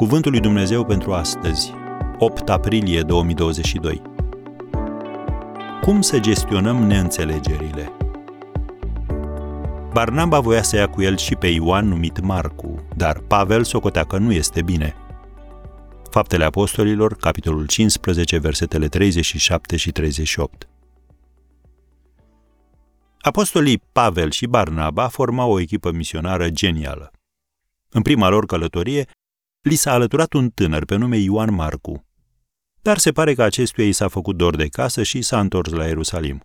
Cuvântul lui Dumnezeu pentru astăzi, 8 aprilie 2022. Cum să gestionăm neînțelegerile? Barnaba voia să ia cu el și pe Ioan numit Marcu, dar Pavel socotea că nu este bine. Faptele Apostolilor, capitolul 15, versetele 37 și 38. Apostolii Pavel și Barnaba formau o echipă misionară genială. În prima lor călătorie, li s-a alăturat un tânăr pe nume Ioan Marcu. Dar se pare că acestuia i s-a făcut dor de casă și s-a întors la Ierusalim.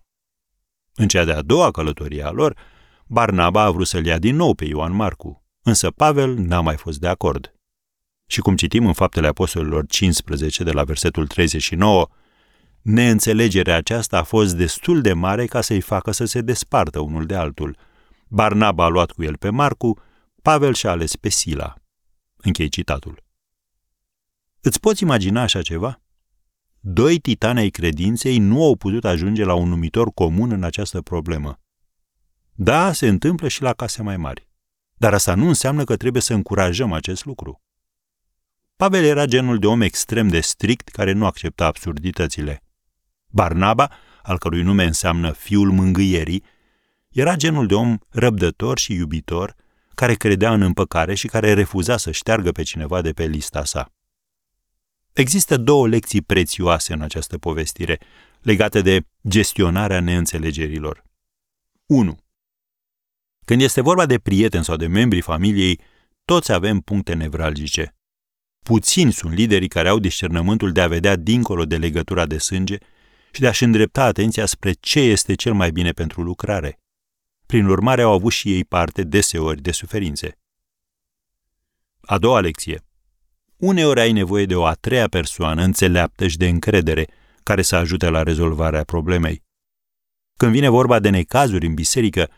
În cea de-a doua călătorie a lor, Barnaba a vrut să-l ia din nou pe Ioan Marcu, însă Pavel n-a mai fost de acord. Și cum citim în Faptele Apostolilor 15 de la versetul 39, neînțelegerea aceasta a fost destul de mare ca să-i facă să se despartă unul de altul. Barnaba a luat cu el pe Marcu, Pavel și-a ales pe Sila. Închei citatul. Îți poți imagina așa ceva? Doi titani ai credinței nu au putut ajunge la un numitor comun în această problemă. Da, se întâmplă și la case mai mari. Dar asta nu înseamnă că trebuie să încurajăm acest lucru. Pavel era genul de om extrem de strict care nu accepta absurditățile. Barnaba, al cărui nume înseamnă fiul mângâierii, era genul de om răbdător și iubitor, care credea în împăcare și care refuza să șteargă pe cineva de pe lista sa. Există două lecții prețioase în această povestire, legate de gestionarea neînțelegerilor. 1. Când este vorba de prieteni sau de membrii familiei, toți avem puncte nevralgice. Puțini sunt liderii care au discernământul de a vedea dincolo de legătura de sânge și de a-și îndrepta atenția spre ce este cel mai bine pentru lucrare. Prin urmare, au avut și ei parte deseori de suferințe. A doua lecție. Uneori ai nevoie de o a treia persoană înțeleaptă și de încredere care să ajute la rezolvarea problemei. Când vine vorba de necazuri în biserică,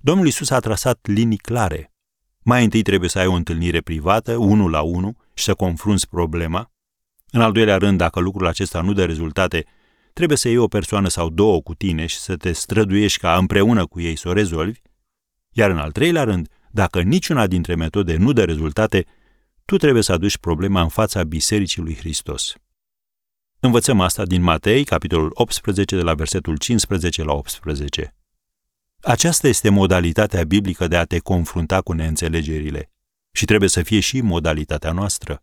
Domnul Isus a trasat linii clare. Mai întâi trebuie să ai o întâlnire privată, unul la unul, și să confrunți problema. În al doilea rând, dacă lucrul acesta nu dă rezultate, trebuie să iei o persoană sau două cu tine și să te străduiești ca împreună cu ei să o rezolvi. Iar în al treilea rând, dacă niciuna dintre metode nu dă rezultate, tu trebuie să aduci problema în fața Bisericii lui Hristos. Învățăm asta din Matei, capitolul 18, de la versetul 15 la 18. Aceasta este modalitatea biblică de a te confrunta cu neînțelegerile și trebuie să fie și modalitatea noastră.